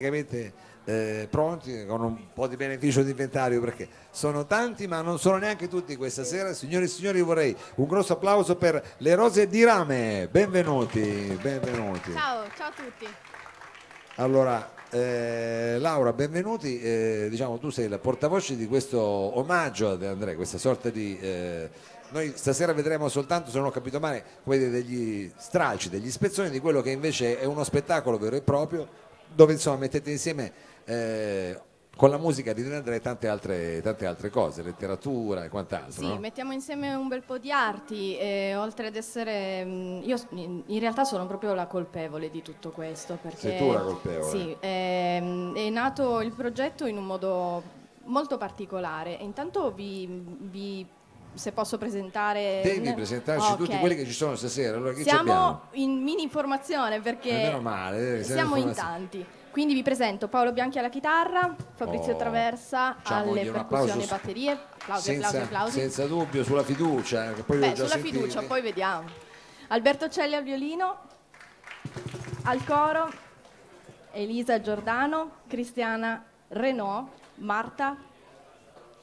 praticamente eh, pronti con un po' di beneficio di inventario perché sono tanti ma non sono neanche tutti questa sera. Signori e signori vorrei un grosso applauso per le rose di rame. Benvenuti benvenuti. Ciao, ciao a tutti. allora eh, Laura benvenuti. Eh, diciamo tu sei la portavoce di questo omaggio ad Andrea questa sorta di eh, noi stasera vedremo soltanto, se non ho capito male, degli stralci, degli spezzoni di quello che invece è uno spettacolo vero e proprio, dove insomma mettete insieme eh, con la musica di Andrea e tante altre, tante altre cose, letteratura e quant'altro. Sì, no? mettiamo insieme un bel po' di arti e oltre ad essere... mh, Io in realtà sono proprio la colpevole di tutto questo perché... Sei tu la colpevole. Sì, ehm, è nato il progetto in un modo molto particolare. Intanto vi... vi- se posso presentare... Devi presentarci Ok. tutti quelli che ci sono stasera. Allora, Siamo in mini informazione perché Eh, male, eh, siamo in tanti. Quindi vi presento Paolo Bianchi alla chitarra, Fabrizio Oh, Traversa alle percussioni e batterie. Applausi, senza, applausi, applausi. senza dubbio sulla fiducia. Poi Beh, sulla sentito. fiducia, poi vediamo. Alberto Celli al violino, al coro, Elisa Giordano, Cristiana Renault, Marta,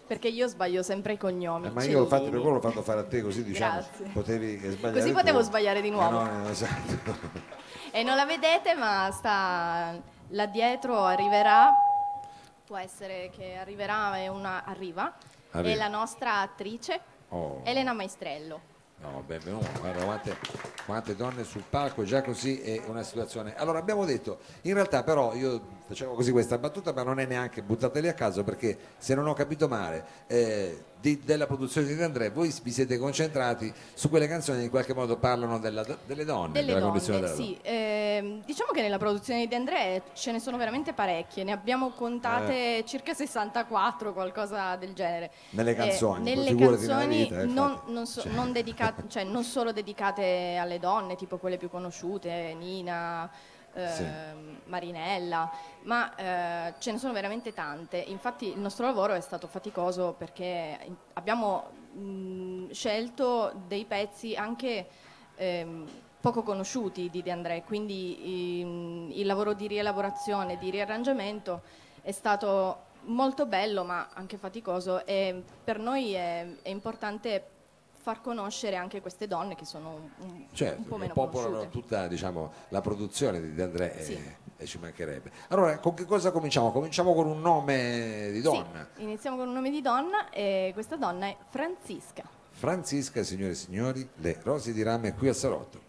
perché io sbaglio sempre i cognomi. Eh, ma io l'ho fatto per quello l'ho fatto fare a te così diciamo Grazie. potevi eh, sbagliare Così tu. potevo sbagliare di nuovo. Eh, no, esatto. E non la vedete, ma sta là dietro, arriverà. Può essere che arriverà e una arriva. Arriva. È la nostra attrice, Oh. Elena Maestrello. No, benvenuto, guarda quante, quante donne sul palco, già così è una situazione. Allora abbiamo detto, in realtà però io facevo così questa battuta, ma non è neanche buttateli a caso perché se non ho capito male, eh, di- della produzione di De André, voi vi siete concentrati su quelle canzoni che in qualche modo parlano della- delle donne, Delle della donne, condizione della sì. Ehm, diciamo che nella produzione di De André ce ne sono veramente parecchie, ne abbiamo contate circa 64, qualcosa del genere. Nelle Eh, canzoni, nelle figurati nella canzoni vita, eh, non, infatti. non so- Cioè. non dedicate, cioè non solo dedicate alle donne, tipo quelle più conosciute, Nina, ehm, Sì. Marinella, ma eh, ce ne sono veramente tante. Infatti il nostro lavoro è stato faticoso perché abbiamo mh, scelto dei pezzi anche ehm, poco conosciuti di De André, quindi ehm, il lavoro di rielaborazione, di riarrangiamento è stato molto bello ma anche faticoso e per noi è, è importante far conoscere anche queste donne che sono un, Certo, un po' meno popolano conosciute. tutta diciamo, la produzione di De André Sì. e, e ci mancherebbe. Allora, con che cosa cominciamo? Cominciamo con un nome di donna. Sì, iniziamo con un nome di donna e questa donna è Francisca. Francisca, signore e signori, le rose di rame qui al salotto.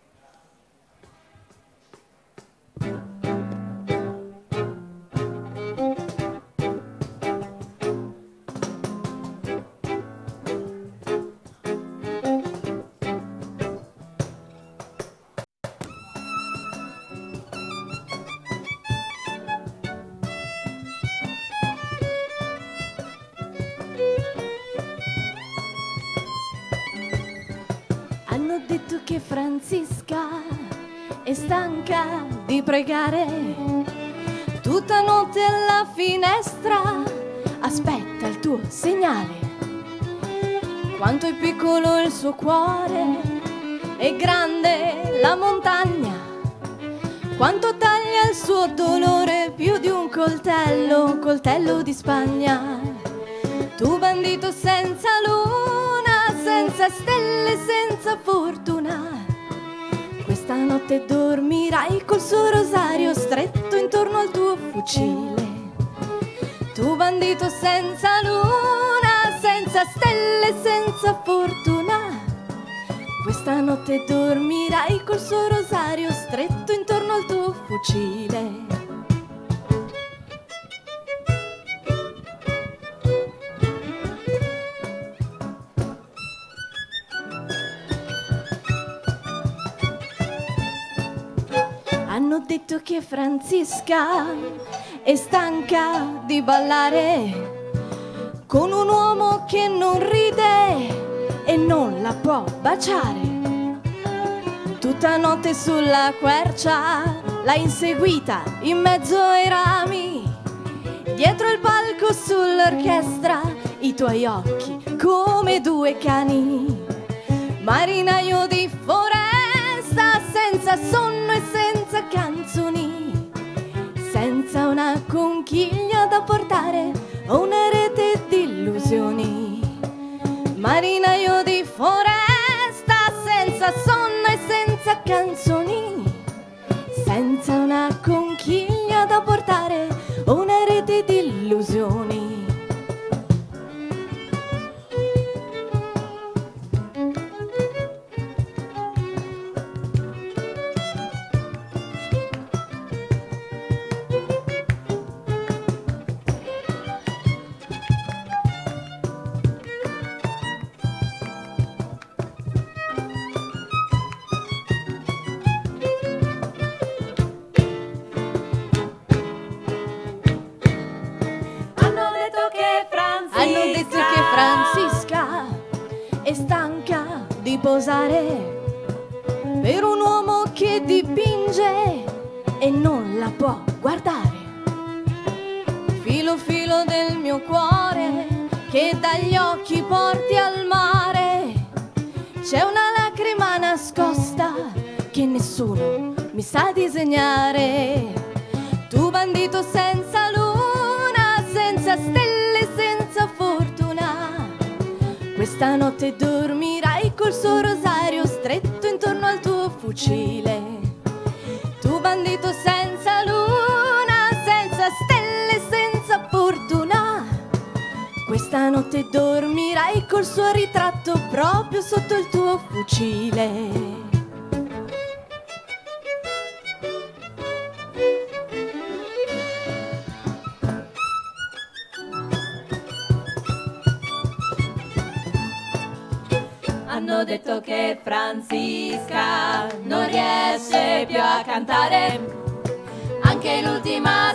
Pregare tutta notte alla finestra aspetta il tuo segnale. Quanto è piccolo il suo cuore, è grande la montagna. Quanto taglia il suo dolore più di un coltello, coltello di Spagna. Tu bandito senza luna, senza stelle, senza fortuna. Questa notte dormirai col suo rosario stretto intorno al tuo fucile. Tu bandito senza luna, senza stelle, senza fortuna. Questa notte dormirai col suo rosario stretto intorno al tuo fucile. Detto che Francisca è stanca di ballare con un uomo che non ride e non la può baciare. Tutta notte sulla quercia l'ha inseguita in mezzo ai rami. Dietro il palco sull'orchestra i tuoi occhi come due cani. Marinaio di foresta senza sonno senza canzoni. senza una conchiglia da portare o una rete di illusioni. Marinaio di foresta senza sonno e senza canzoni, senza una conchiglia da portare o una rete di illusioni. Che dagli occhi porti al mare. C'è una lacrima nascosta che nessuno mi sa disegnare. Tu bandito senza luna, senza stelle, senza fortuna. Questa notte dormirai col suo rosario stretto intorno al tuo fucile. Tu bandito senza Questa notte dormirai col suo ritratto proprio sotto il tuo fucile. Hanno detto che Francisca non riesce più a cantare. Anche l'ultima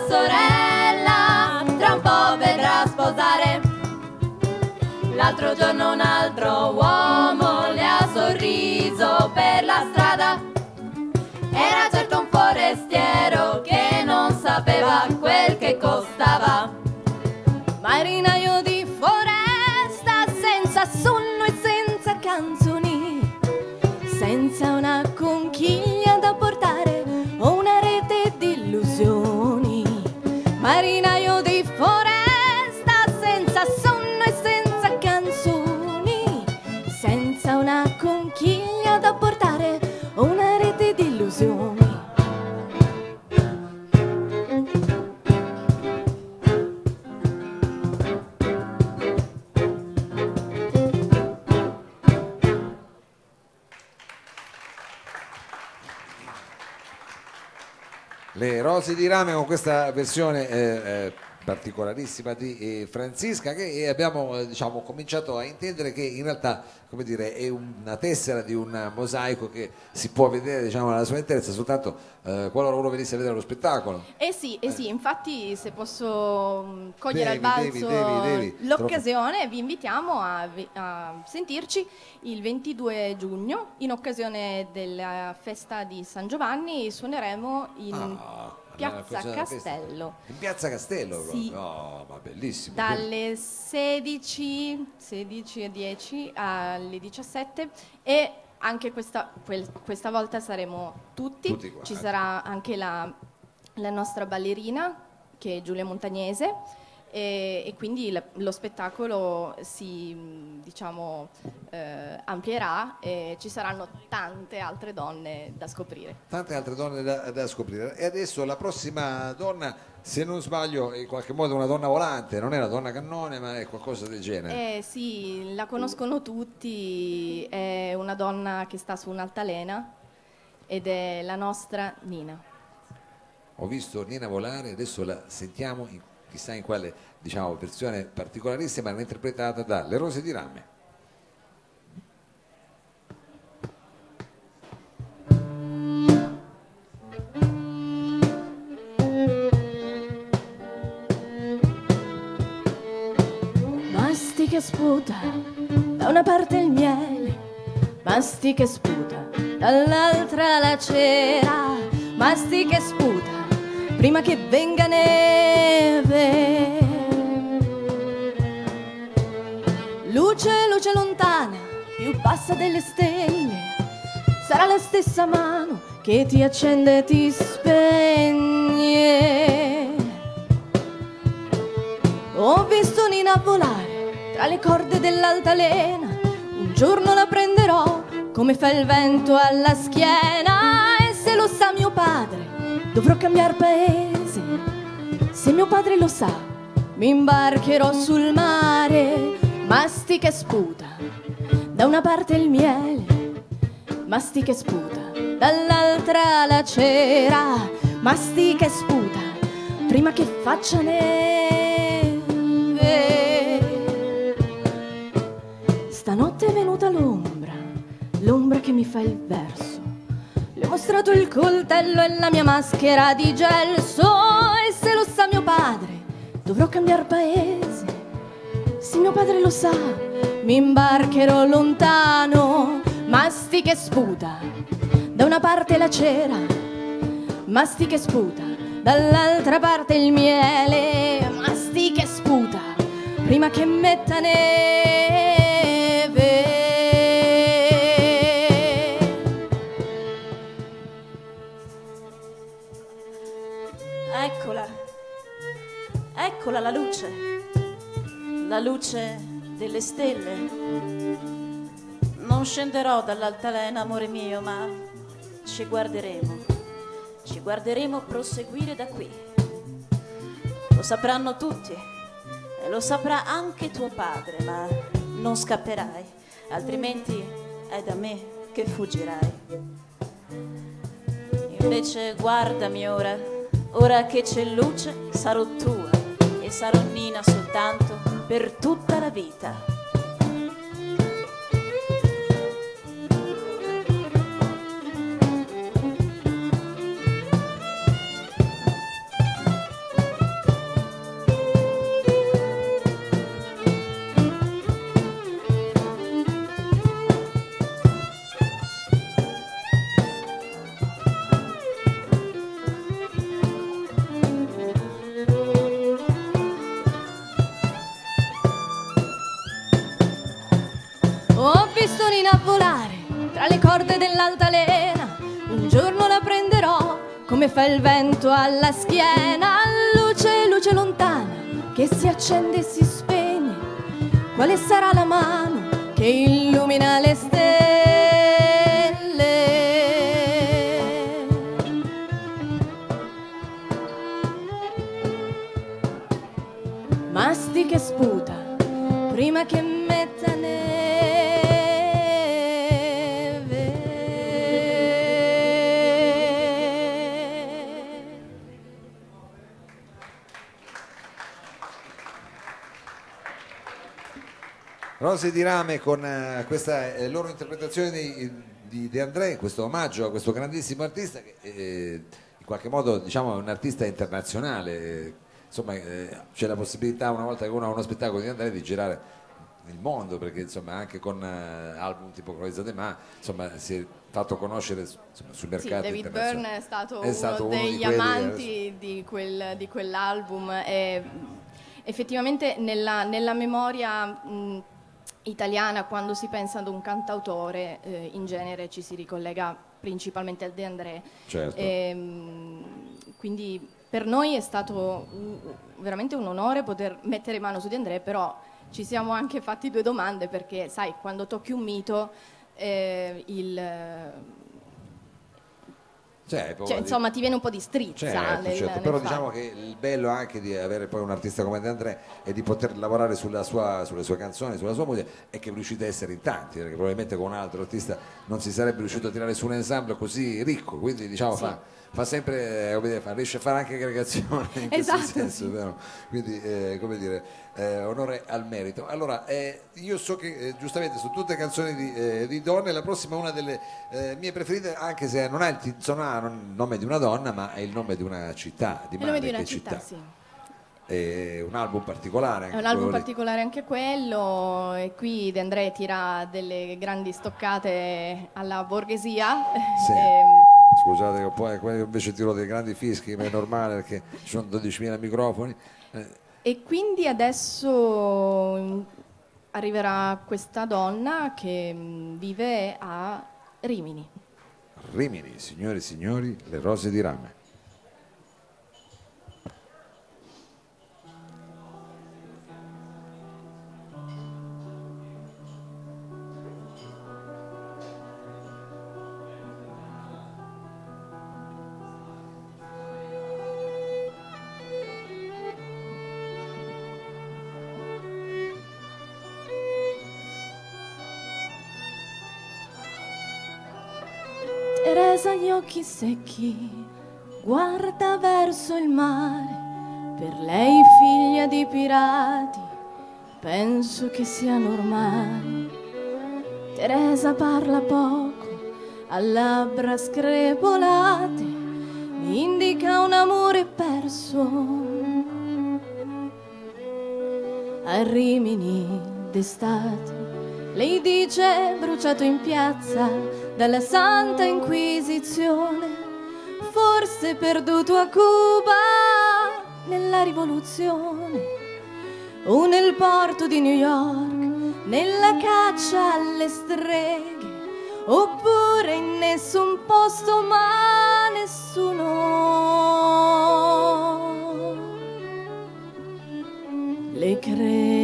Le rose di rame con questa versione eh, eh, particolarissima di eh, Francisca che eh, abbiamo eh, diciamo, cominciato a intendere che in realtà come dire, è una tessera di un mosaico che si può vedere diciamo, nella sua interezza soltanto eh, qualora uno venisse a vedere lo spettacolo. Eh sì, eh sì, infatti se posso mh, cogliere Devi, al balzo devi, devi, l'occasione, vi invitiamo a, a sentirci il 22 giugno in occasione della festa di San Giovanni, suoneremo in Ah, Piazza festa. Castello. In Piazza Castello Sì. proprio. Oh, ma bellissimo. dalle 16, 16 e 10 alle 17 e anche questa, quel- questa volta saremo tutti, Tutti ci sarà anche la, la nostra ballerina che è Giulia Montagnese e, e quindi la- lo spettacolo si diciamo, eh, amplierà e ci saranno tante altre donne da scoprire. tante altre donne da, da scoprire. E adesso la prossima donna, se non sbaglio, è in qualche modo una donna volante, non è una donna cannone, ma è qualcosa del genere. Eh sì, la conoscono tutti, è una donna che sta su un'altalena ed è la nostra Nina. Ho visto Nina volare, adesso la sentiamo in, chissà in quale diciamo, versione particolarissima, ma interpretata da Le Rose di Rame. Mastica e sputa da una parte il miele, mastica e sputa dall'altra la cera, mastica e sputa prima che venga neve. Luce, luce lontana, più bassa delle stelle, sarà la stessa mano che ti accende e ti spegne. Ho visto Nina volare tra le corde dell'altalena. Un giorno la prenderò come fa il vento alla schiena. E se lo sa mio padre, dovrò cambiare paese. Se mio padre lo sa, mi imbarcherò sul mare. Mastica e sputa, da una parte il miele, mastica e sputa, dall'altra la cera. Mastica e sputa, prima che faccia neve. Stanotte è venuta l'ombra, l'ombra che mi fa il verso. Mostrato il coltello e la mia maschera di gelso. E se lo sa mio padre, dovrò cambiare paese. Se mio padre lo sa, mi imbarcherò lontano. Mastica e sputa, da una parte la cera, mastica e sputa, dall'altra parte il miele, mastica e sputa, prima che metta neve. Eccola la luce, la luce delle stelle. Non scenderò dall'altalena, amore mio, ma ci guarderemo, ci guarderemo proseguire da qui. Lo sapranno tutti e lo saprà anche tuo padre, ma non scapperai, altrimenti è da me che fuggirai. Invece guardami ora, ora che c'è luce sarò tua sarò Nina soltanto per tutta la vita. Come fa il vento alla schiena. Luce, luce lontana che si accende e si spegne. Quale sarà la mano che illumina le stelle? Rose di Rame con eh, questa eh, loro interpretazione di, di De André, questo omaggio a questo grandissimo artista che eh, in qualche modo diciamo, è un artista internazionale. eh, insomma, eh, c'è la possibilità una volta che uno ha uno spettacolo di André di girare il mondo perché insomma anche con eh, album tipo Croisa de Ma insomma si è fatto conoscere insomma, sul Sì, mercato David internazionale. Byrne è stato, È stato uno uno di degli quelli, amanti di, quel- di quell'album e effettivamente nella, nella memoria mh, italiana quando si pensa ad un cantautore eh, in genere ci si ricollega principalmente al De André Certo. Ehm, quindi per noi è stato veramente un onore poter mettere mano su De André, però ci siamo anche fatti due domande perché, sai, quando tocchi un mito, eh, il, Cioè, cioè, insomma, ti viene un po' di strizza. Certo, nel- certo, nel però diciamo che il bello anche di avere poi un artista come De André e di poter lavorare sulla sua- sulle sue canzoni, sulla sua musica è che riuscite a essere in tanti, perché probabilmente con un altro artista non si sarebbe riuscito a tirare su un ensemble così ricco, quindi diciamo Sì. fa, fa sempre, eh, come dire, fa- riesce a fare anche aggregazione in Esatto, questo senso, sì. vero? quindi eh, come dire, eh, onore al merito. Allora, eh, io so che eh, giustamente su tutte canzoni di, eh, di donne, la prossima è una delle mie preferite, anche se non ha il, il nome di una donna, ma è il nome di una città, di È il nome di una che città, sì. È un album particolare. È anche un album quello lì. particolare anche quello e qui De André tira delle grandi stoccate alla borghesia. Sì. Ehm, Scusate che poi quello invece tiro dei grandi fischi, ma è normale perché ci sono 12.000 microfoni. Eh, E quindi adesso mm, arriverà questa donna che mm, vive a Rimini. Rimini, signore e signori, le rose di rame. Occhi secchi, guarda verso il mare. Per lei figlia di pirati, penso che sia normale. Teresa parla poco, ha labbra screpolate, mi indica un amore perso. A Rimini d'estate, lei dice bruciato in piazza dalla Santa Inquisizione, forse perduto a Cuba nella rivoluzione o nel porto di New York, nella caccia alle streghe, oppure in nessun posto ma nessuno le crede.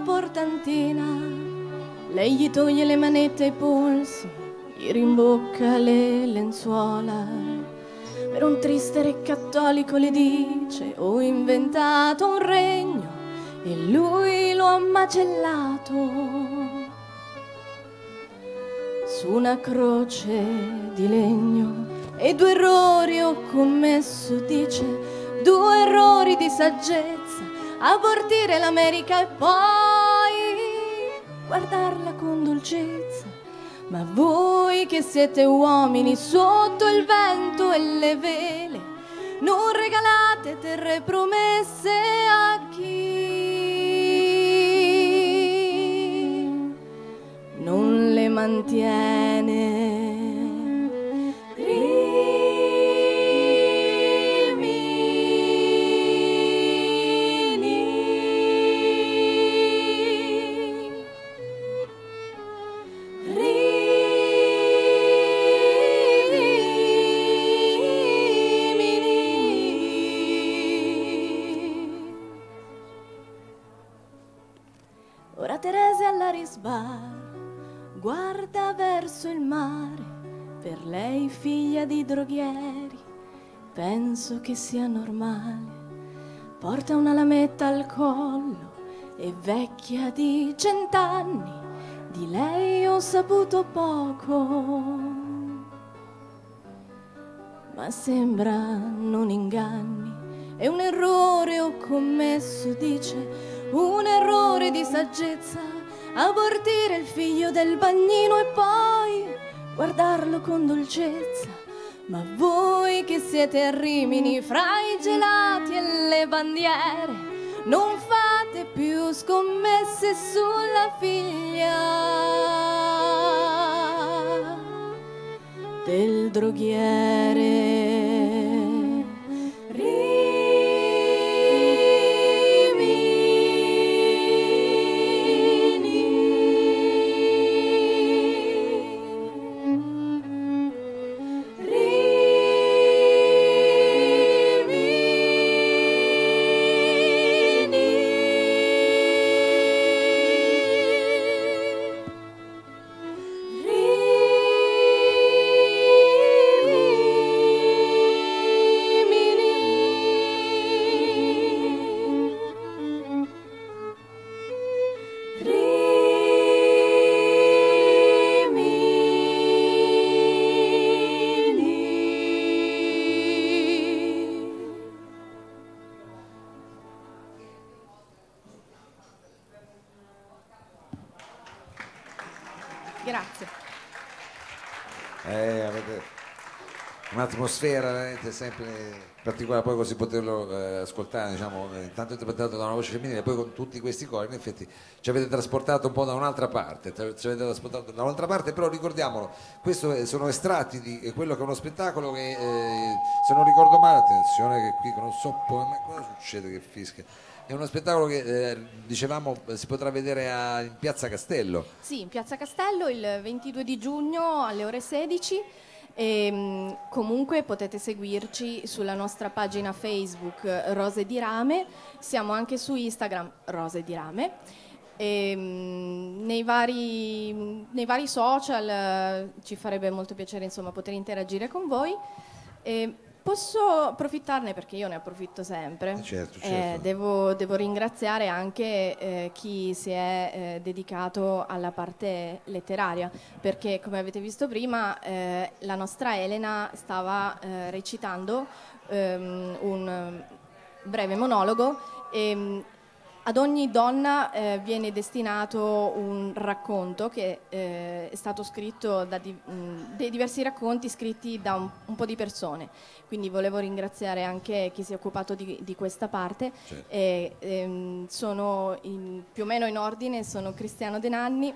Sua portantina. Lei gli toglie le manette ai polsi, gli rimbocca le lenzuola. Per un triste re cattolico le dice: Ho inventato un regno e lui lo ha macellato su una croce di legno e due errori ho commesso, dice, due errori di saggezza, abortire l'America e poi guardarla con dolcezza. Ma voi che siete uomini sotto il vento e le vele, non regalate terre promesse a chi non le mantiene. Penso che sia normale. Porta una lametta al collo e vecchia di cent'anni, di lei ho saputo poco. Ma sembra non inganni, è un errore ho commesso, dice, un errore di saggezza, abortire il figlio del bagnino e poi guardarlo con dolcezza. Ma voi che siete a Rimini fra i gelati e le bandiere, non fate più scommesse sulla figlia del droghiere. Un'atmosfera veramente sempre particolare, poi così poterlo eh, ascoltare, diciamo, eh, intanto interpretato da una voce femminile, poi con tutti questi cori, in effetti ci avete trasportato un po' da un'altra parte, ci avete trasportato da un'altra parte, però ricordiamolo, questo sono estratti di quello che è uno spettacolo che, eh, se non ricordo male, attenzione che qui non so ma cosa succede che fischia? È uno spettacolo che, eh, dicevamo, si potrà vedere a- in Piazza Castello. Sì, in Piazza Castello il 22 di giugno alle ore 16. E, mh, comunque potete seguirci sulla nostra pagina Facebook Rose di Rame, siamo anche su Instagram Rose di Rame. E, mh, nei, vari, nei vari social eh, ci farebbe molto piacere insomma, poter interagire con voi. E posso approfittarne perché io ne approfitto sempre. Eh, certo, Eh, certo. devo, devo ringraziare anche eh, chi si è eh, dedicato alla parte letteraria, perché come avete visto prima eh, la nostra Elena stava recitando ehm, un breve monologo e mh, ad ogni donna eh, viene destinato un racconto che eh, è stato scritto da di- mh, dei diversi racconti scritti da un, un po' di persone. Quindi volevo ringraziare anche chi si è occupato di, di questa parte. Certo. E, ehm, sono in- più o meno in ordine, sono Cristiano Denanni,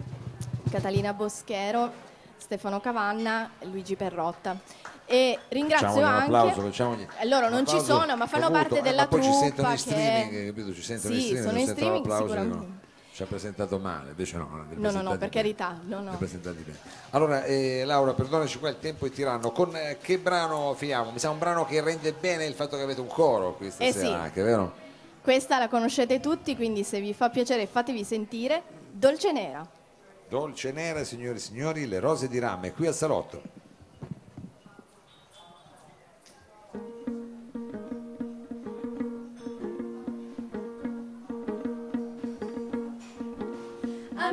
Catalina Boschero, Stefano Cavanna e Luigi Perrotta. E ringrazio Facciamogli un anche... applauso, facciamogli Eh, loro un non ci applauso sono, ma fanno parte della ma poi ci sentono in streaming, che- capito? Ci sentono Sì, in streaming, sono in streaming sicuramente. Ci ha presentato male, invece no. No, no, no, per bene. carità, no, no. Allora, eh, Laura, perdonaci qua il tempo è tiranno. Con eh, che brano finiamo? Mi sa un brano che rende bene il fatto che avete un coro qui Eh stasera sì. anche, vero? Questa la conoscete tutti, quindi se vi fa piacere fatevi sentire. Dolce Nera. Dolce Nera, signori e signori, le rose di rame qui al salotto.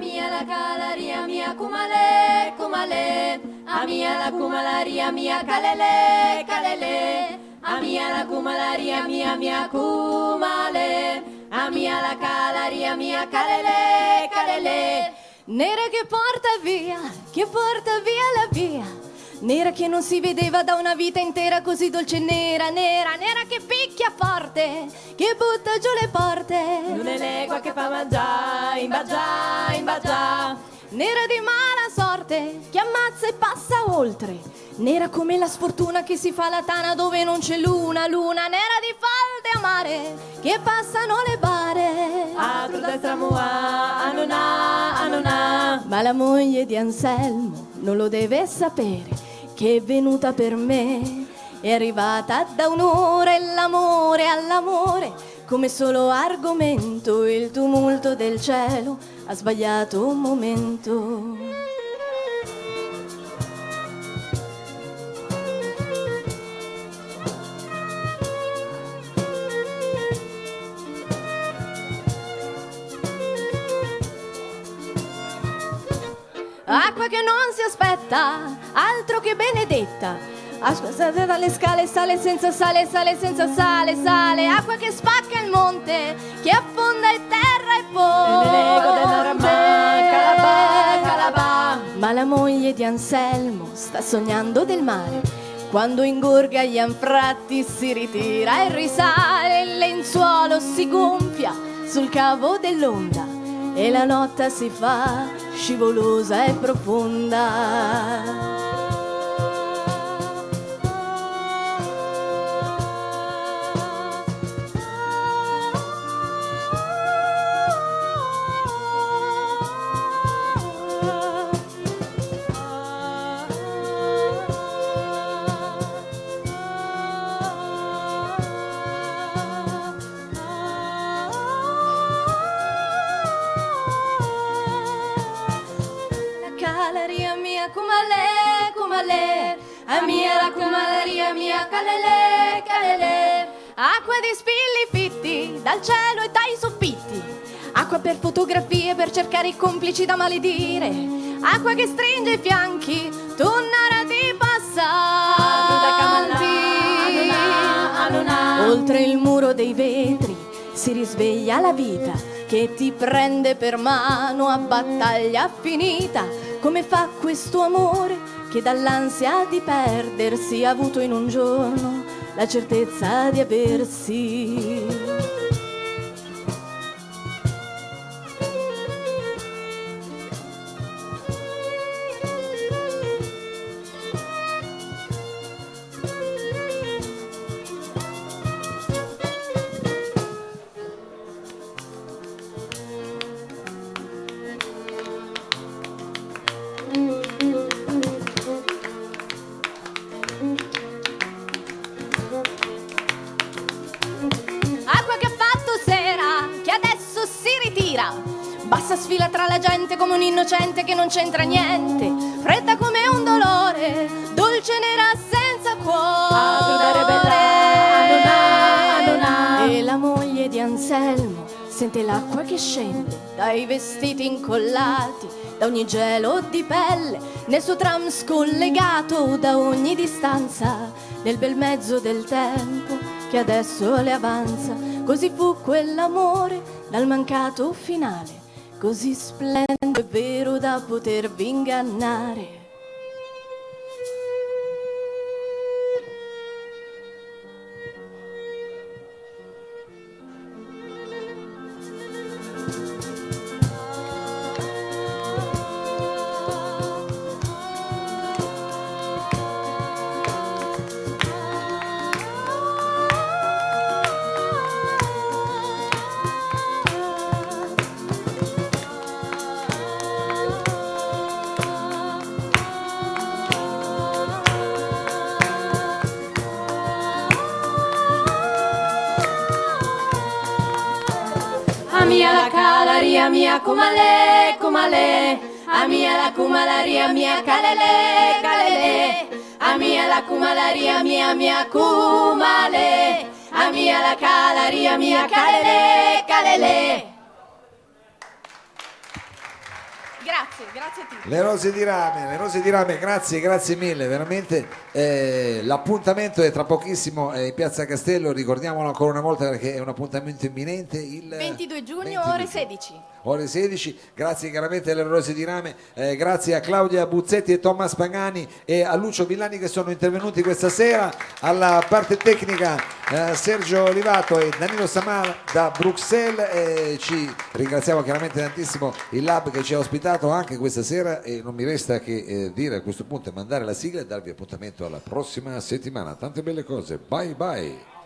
Amia la calaria mia kumale, kumale. Amia la kumalaria mia calele, calele. Amia la kumalaria mia mia kumale. Amia la calaria mia calele, calele. Nera che porta via, che porta via la via. Nera che non si vedeva da una vita intera così dolce nera, nera, nera che picchia forte, che butta giù le porte. Non è legua che fa mangiare, imbagià, imbagià. Nera di mala sorte, che ammazza e passa oltre. Nera come la sfortuna che si fa la tana dove non c'è luna, luna. Nera di falde amare, che passano le bare. Altro destra mua, anona, anona. Ma la moglie di Anselmo non lo deve sapere che è venuta per me. È arrivata da un'ora e l'amore all'amore come solo argomento. Il tumulto del cielo ha sbagliato un momento. Acqua che non si aspetta, altro che benedetta. Sale dalle scale, sale senza sale, sale senza sale, sale. Acqua che spacca il monte, che affonda in terra e calabà. Ma la moglie di Anselmo sta sognando del mare. Quando ingorga gli anfratti si ritira e risale, il lenzuolo si gonfia sul cavo dell'onda e la notte si fa scivolosa e profonda. Kumale, a mia la kumalaria mia calele, calele. Acqua di spilli fitti dal cielo e dai soffitti. Acqua per fotografie per cercare i complici da maledire. Acqua che stringe i fianchi, tunnara di passanti. Oltre il muro dei vetri si risveglia la vita che ti prende per mano a battaglia finita. Come fa questo amore che dall'ansia di perdersi ha avuto in un giorno la certezza di aversi. Innocente che non c'entra niente, fredda come un dolore, dolce nera senza cuore. E la moglie di Anselmo sente l'acqua che scende dai vestiti incollati, da ogni gelo di pelle, nel suo tram scollegato da ogni distanza, nel bel mezzo del tempo che adesso le avanza. Così fu quell'amore dal mancato finale, così splendido vero da potervi ingannare. Amia la kumalaria mia calele, calele. Amia la kumalaria mia mia kumale. Amia la calaria mia calele, calele. Grazie, grazie a tutti. Le rose di rame, le rose di rame, grazie, grazie mille, veramente eh, l'appuntamento è tra pochissimo eh, in Piazza Castello, ricordiamolo ancora una volta perché è un appuntamento imminente il 22 giugno, 22 ore 16. Ore 16, grazie chiaramente alle rose di rame, eh, grazie a Claudia Buzzetti e Tommas Pagani e a Lucio Villani che sono intervenuti questa sera, alla parte tecnica eh, Sergio Olivato e Danilo Samar da Bruxelles e ci ringraziamo chiaramente tantissimo il Lab che ci ha ospitato anche questa sera e non mi resta che eh, dire a questo punto mandare la sigla e darvi appuntamento alla prossima settimana, tante belle cose, bye bye!